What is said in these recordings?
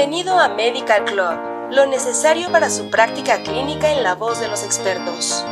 Bienvenido a Medical Club, lo necesario para su práctica clínica en la voz de los expertos.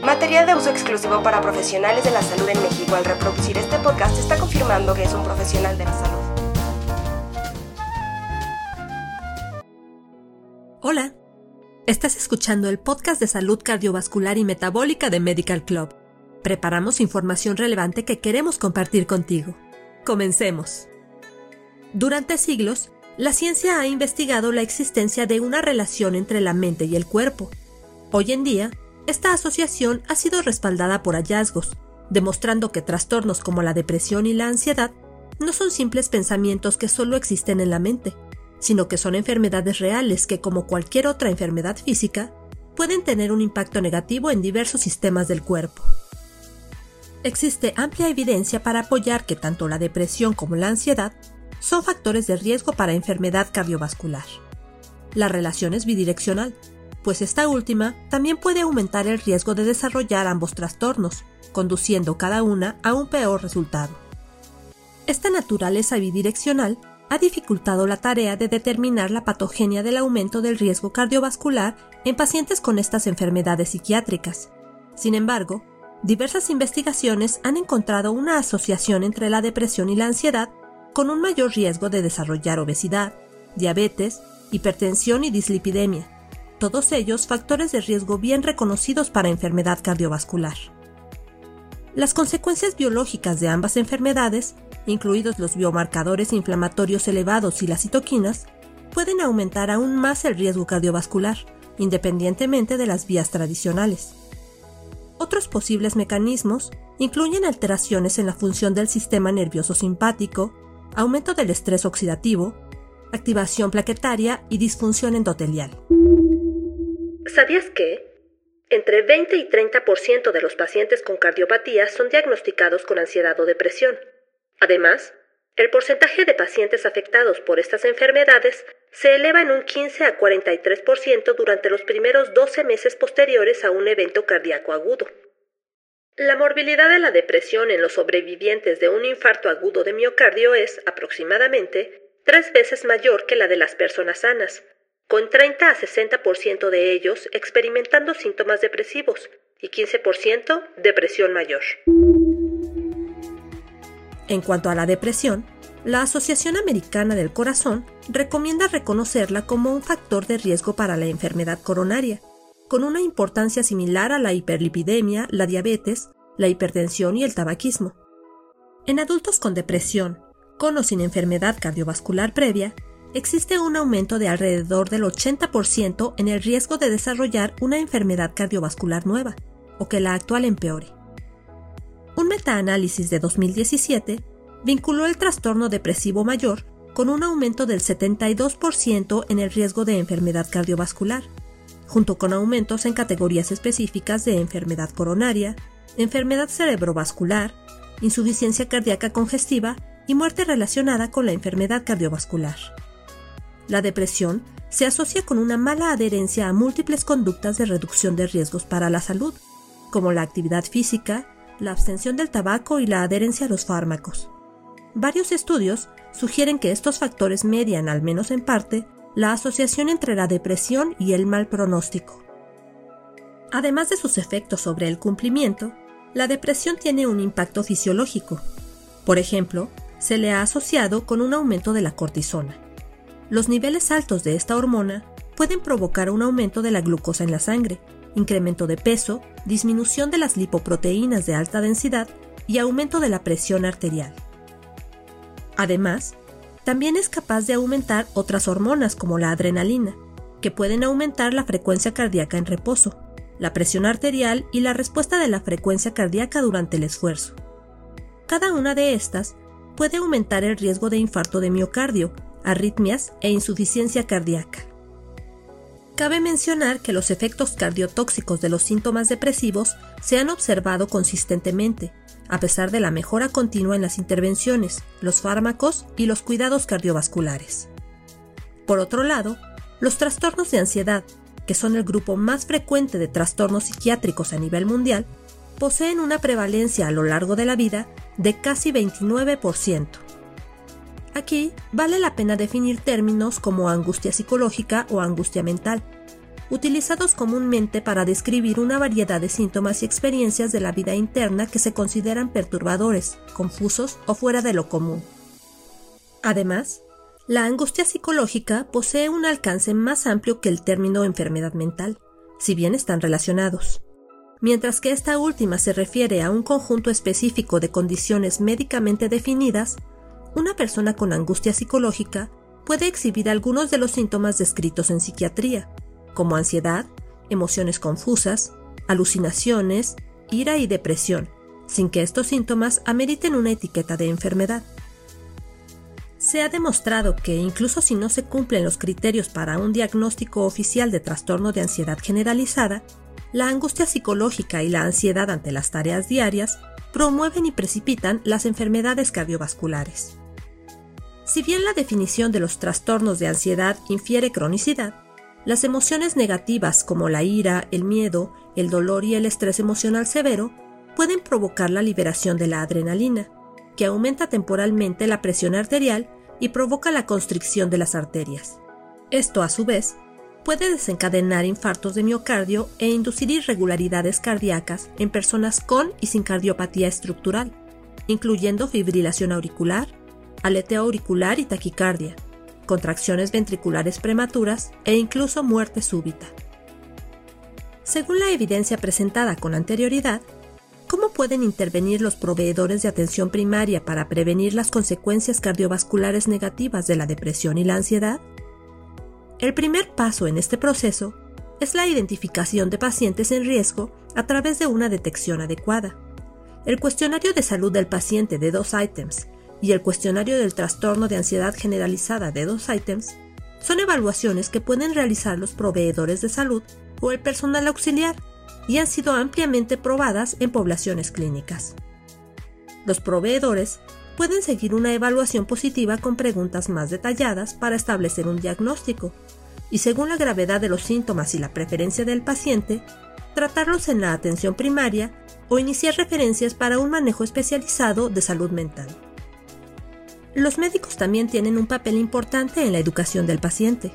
Material de uso exclusivo para profesionales de la salud en México. Al reproducir este podcast está confirmando que es un profesional de la salud. Hola, estás escuchando el podcast de salud cardiovascular y metabólica de Medical Club. Preparamos información relevante que queremos compartir contigo. Comencemos. Durante siglos, la ciencia ha investigado la existencia de una relación entre la mente y el cuerpo. Hoy en día, esta asociación ha sido respaldada por hallazgos, demostrando que trastornos como la depresión y la ansiedad no son simples pensamientos que solo existen en la mente, sino que son enfermedades reales que, como cualquier otra enfermedad física, pueden tener un impacto negativo en diversos sistemas del cuerpo. Existe amplia evidencia para apoyar que tanto la depresión como la ansiedad son factores de riesgo para enfermedad cardiovascular. La relación es bidireccional, pues esta última también puede aumentar el riesgo de desarrollar ambos trastornos, conduciendo cada una a un peor resultado. Esta naturaleza bidireccional ha dificultado la tarea de determinar la patogenia del aumento del riesgo cardiovascular en pacientes con estas enfermedades psiquiátricas. Sin embargo, diversas investigaciones han encontrado una asociación entre la depresión y la ansiedad con un mayor riesgo de desarrollar obesidad, diabetes, hipertensión y dislipidemia, todos ellos factores de riesgo bien reconocidos para enfermedad cardiovascular. Las consecuencias biológicas de ambas enfermedades, incluidos los biomarcadores inflamatorios elevados y las citoquinas, pueden aumentar aún más el riesgo cardiovascular, independientemente de las vías tradicionales. Otros posibles mecanismos incluyen alteraciones en la función del sistema nervioso simpático, aumento del estrés oxidativo, activación plaquetaria y disfunción endotelial. ¿Sabías que? Entre 20 y 30% de los pacientes con cardiopatía son diagnosticados con ansiedad o depresión. Además, el porcentaje de pacientes afectados por estas enfermedades se eleva en un 15 a 43% durante los primeros 12 meses posteriores a un evento cardíaco agudo. La morbilidad de la depresión en los sobrevivientes de un infarto agudo de miocardio es, aproximadamente, tres veces mayor que la de las personas sanas, con 30 a 60% de ellos experimentando síntomas depresivos y 15% depresión mayor. En cuanto a la depresión, la Asociación Americana del Corazón recomienda reconocerla como un factor de riesgo para la enfermedad coronaria, con una importancia similar a la hiperlipidemia, la diabetes, la hipertensión y el tabaquismo. En adultos con depresión, con o sin enfermedad cardiovascular previa, existe un aumento de alrededor del 80% en el riesgo de desarrollar una enfermedad cardiovascular nueva, o que la actual empeore. Un metaanálisis de 2017 vinculó el trastorno depresivo mayor con un aumento del 72% en el riesgo de enfermedad cardiovascular, junto con aumentos en categorías específicas de enfermedad coronaria, enfermedad cerebrovascular, insuficiencia cardíaca congestiva y muerte relacionada con la enfermedad cardiovascular. La depresión se asocia con una mala adherencia a múltiples conductas de reducción de riesgos para la salud, como la actividad física, la abstención del tabaco y la adherencia a los fármacos. Varios estudios sugieren que estos factores median, al menos en parte, la asociación entre la depresión y el mal pronóstico. Además de sus efectos sobre el cumplimiento, la depresión tiene un impacto fisiológico. Por ejemplo, se le ha asociado con un aumento de la cortisona. Los niveles altos de esta hormona pueden provocar un aumento de la glucosa en la sangre, incremento de peso, disminución de las lipoproteínas de alta densidad y aumento de la presión arterial. Además, también es capaz de aumentar otras hormonas como la adrenalina, que pueden aumentar la frecuencia cardíaca en reposo, la presión arterial y la respuesta de la frecuencia cardíaca durante el esfuerzo. Cada una de estas puede aumentar el riesgo de infarto de miocardio, arritmias e insuficiencia cardíaca. Cabe mencionar que los efectos cardiotóxicos de los síntomas depresivos se han observado consistentemente, a pesar de la mejora continua en las intervenciones, los fármacos y los cuidados cardiovasculares. Por otro lado, los trastornos de ansiedad, que son el grupo más frecuente de trastornos psiquiátricos a nivel mundial, poseen una prevalencia a lo largo de la vida de casi 29%. Aquí vale la pena definir términos como angustia psicológica o angustia mental, utilizados comúnmente para describir una variedad de síntomas y experiencias de la vida interna que se consideran perturbadores, confusos o fuera de lo común. Además, la angustia psicológica posee un alcance más amplio que el término enfermedad mental, si bien están relacionados. Mientras que esta última se refiere a un conjunto específico de condiciones médicamente definidas, una persona con angustia psicológica puede exhibir algunos de los síntomas descritos en psiquiatría, como ansiedad, emociones confusas, alucinaciones, ira y depresión, sin que estos síntomas ameriten una etiqueta de enfermedad. Se ha demostrado que incluso si no se cumplen los criterios para un diagnóstico oficial de trastorno de ansiedad generalizada, la angustia psicológica y la ansiedad ante las tareas diarias promueven y precipitan las enfermedades cardiovasculares. Si bien la definición de los trastornos de ansiedad infiere cronicidad, las emociones negativas como la ira, el miedo, el dolor y el estrés emocional severo pueden provocar la liberación de la adrenalina, que aumenta temporalmente la presión arterial y provoca la constricción de las arterias. Esto, a su vez, puede desencadenar infartos de miocardio e inducir irregularidades cardíacas en personas con y sin cardiopatía estructural, incluyendo fibrilación auricular, aleteo auricular y taquicardia, contracciones ventriculares prematuras e incluso muerte súbita. Según la evidencia presentada con anterioridad, ¿cómo pueden intervenir los proveedores de atención primaria para prevenir las consecuencias cardiovasculares negativas de la depresión y la ansiedad? El primer paso en este proceso es la identificación de pacientes en riesgo a través de una detección adecuada. El cuestionario de salud del paciente de dos ítems y el cuestionario del trastorno de ansiedad generalizada de dos ítems son evaluaciones que pueden realizar los proveedores de salud o el personal auxiliar y han sido ampliamente probadas en poblaciones clínicas. Los proveedores pueden seguir una evaluación positiva con preguntas más detalladas para establecer un diagnóstico y según la gravedad de los síntomas y la preferencia del paciente, tratarlos en la atención primaria o iniciar referencias para un manejo especializado de salud mental. Los médicos también tienen un papel importante en la educación del paciente.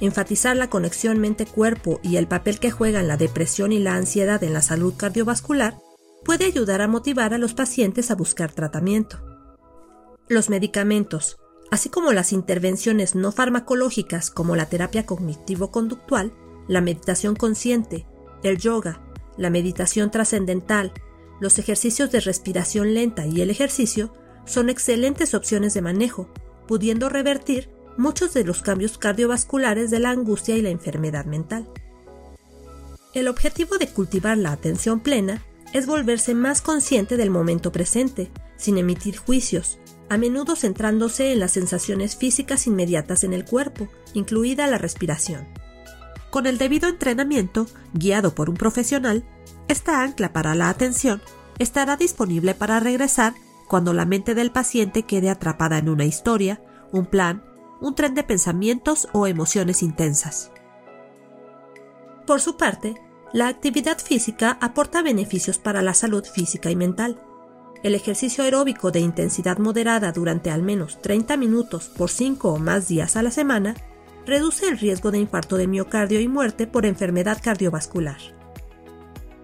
Enfatizar la conexión mente-cuerpo y el papel que juegan la depresión y la ansiedad en la salud cardiovascular puede ayudar a motivar a los pacientes a buscar tratamiento. Los medicamentos, así como las intervenciones no farmacológicas como la terapia cognitivo-conductual, la meditación consciente, el yoga, la meditación trascendental, los ejercicios de respiración lenta y el ejercicio, son excelentes opciones de manejo, pudiendo revertir muchos de los cambios cardiovasculares de la angustia y la enfermedad mental. El objetivo de cultivar la atención plena es volverse más consciente del momento presente, sin emitir juicios, a menudo centrándose en las sensaciones físicas inmediatas en el cuerpo, incluida la respiración. Con el debido entrenamiento, guiado por un profesional, esta ancla para la atención estará disponible para regresar cuando la mente del paciente quede atrapada en una historia, un plan, un tren de pensamientos o emociones intensas. Por su parte, la actividad física aporta beneficios para la salud física y mental. El ejercicio aeróbico de intensidad moderada durante al menos 30 minutos por 5 o más días a la semana reduce el riesgo de infarto de miocardio y muerte por enfermedad cardiovascular.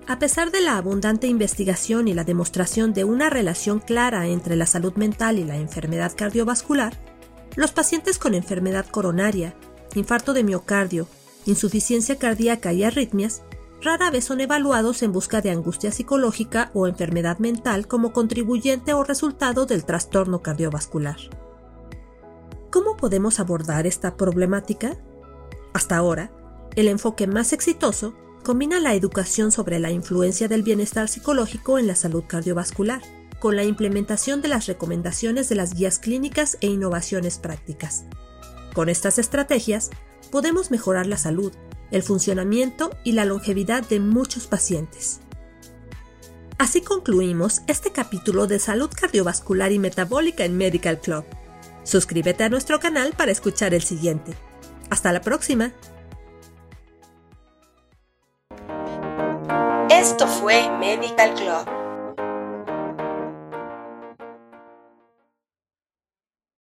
A pesar de la abundante investigación y la demostración de una relación clara entre la salud mental y la enfermedad cardiovascular, los pacientes con enfermedad coronaria, infarto de miocardio, insuficiencia cardíaca y arritmias rara vez son evaluados en busca de angustia psicológica o enfermedad mental como contribuyente o resultado del trastorno cardiovascular. ¿Cómo podemos abordar esta problemática? Hasta ahora, el enfoque más exitoso combina la educación sobre la influencia del bienestar psicológico en la salud cardiovascular, con la implementación de las recomendaciones de las guías clínicas e innovaciones prácticas. Con estas estrategias, podemos mejorar la salud, el funcionamiento y la longevidad de muchos pacientes. Así concluimos este capítulo de salud cardiovascular y metabólica en Medical Club. Suscríbete a nuestro canal para escuchar el siguiente. Hasta la próxima. Esto fue Medical Club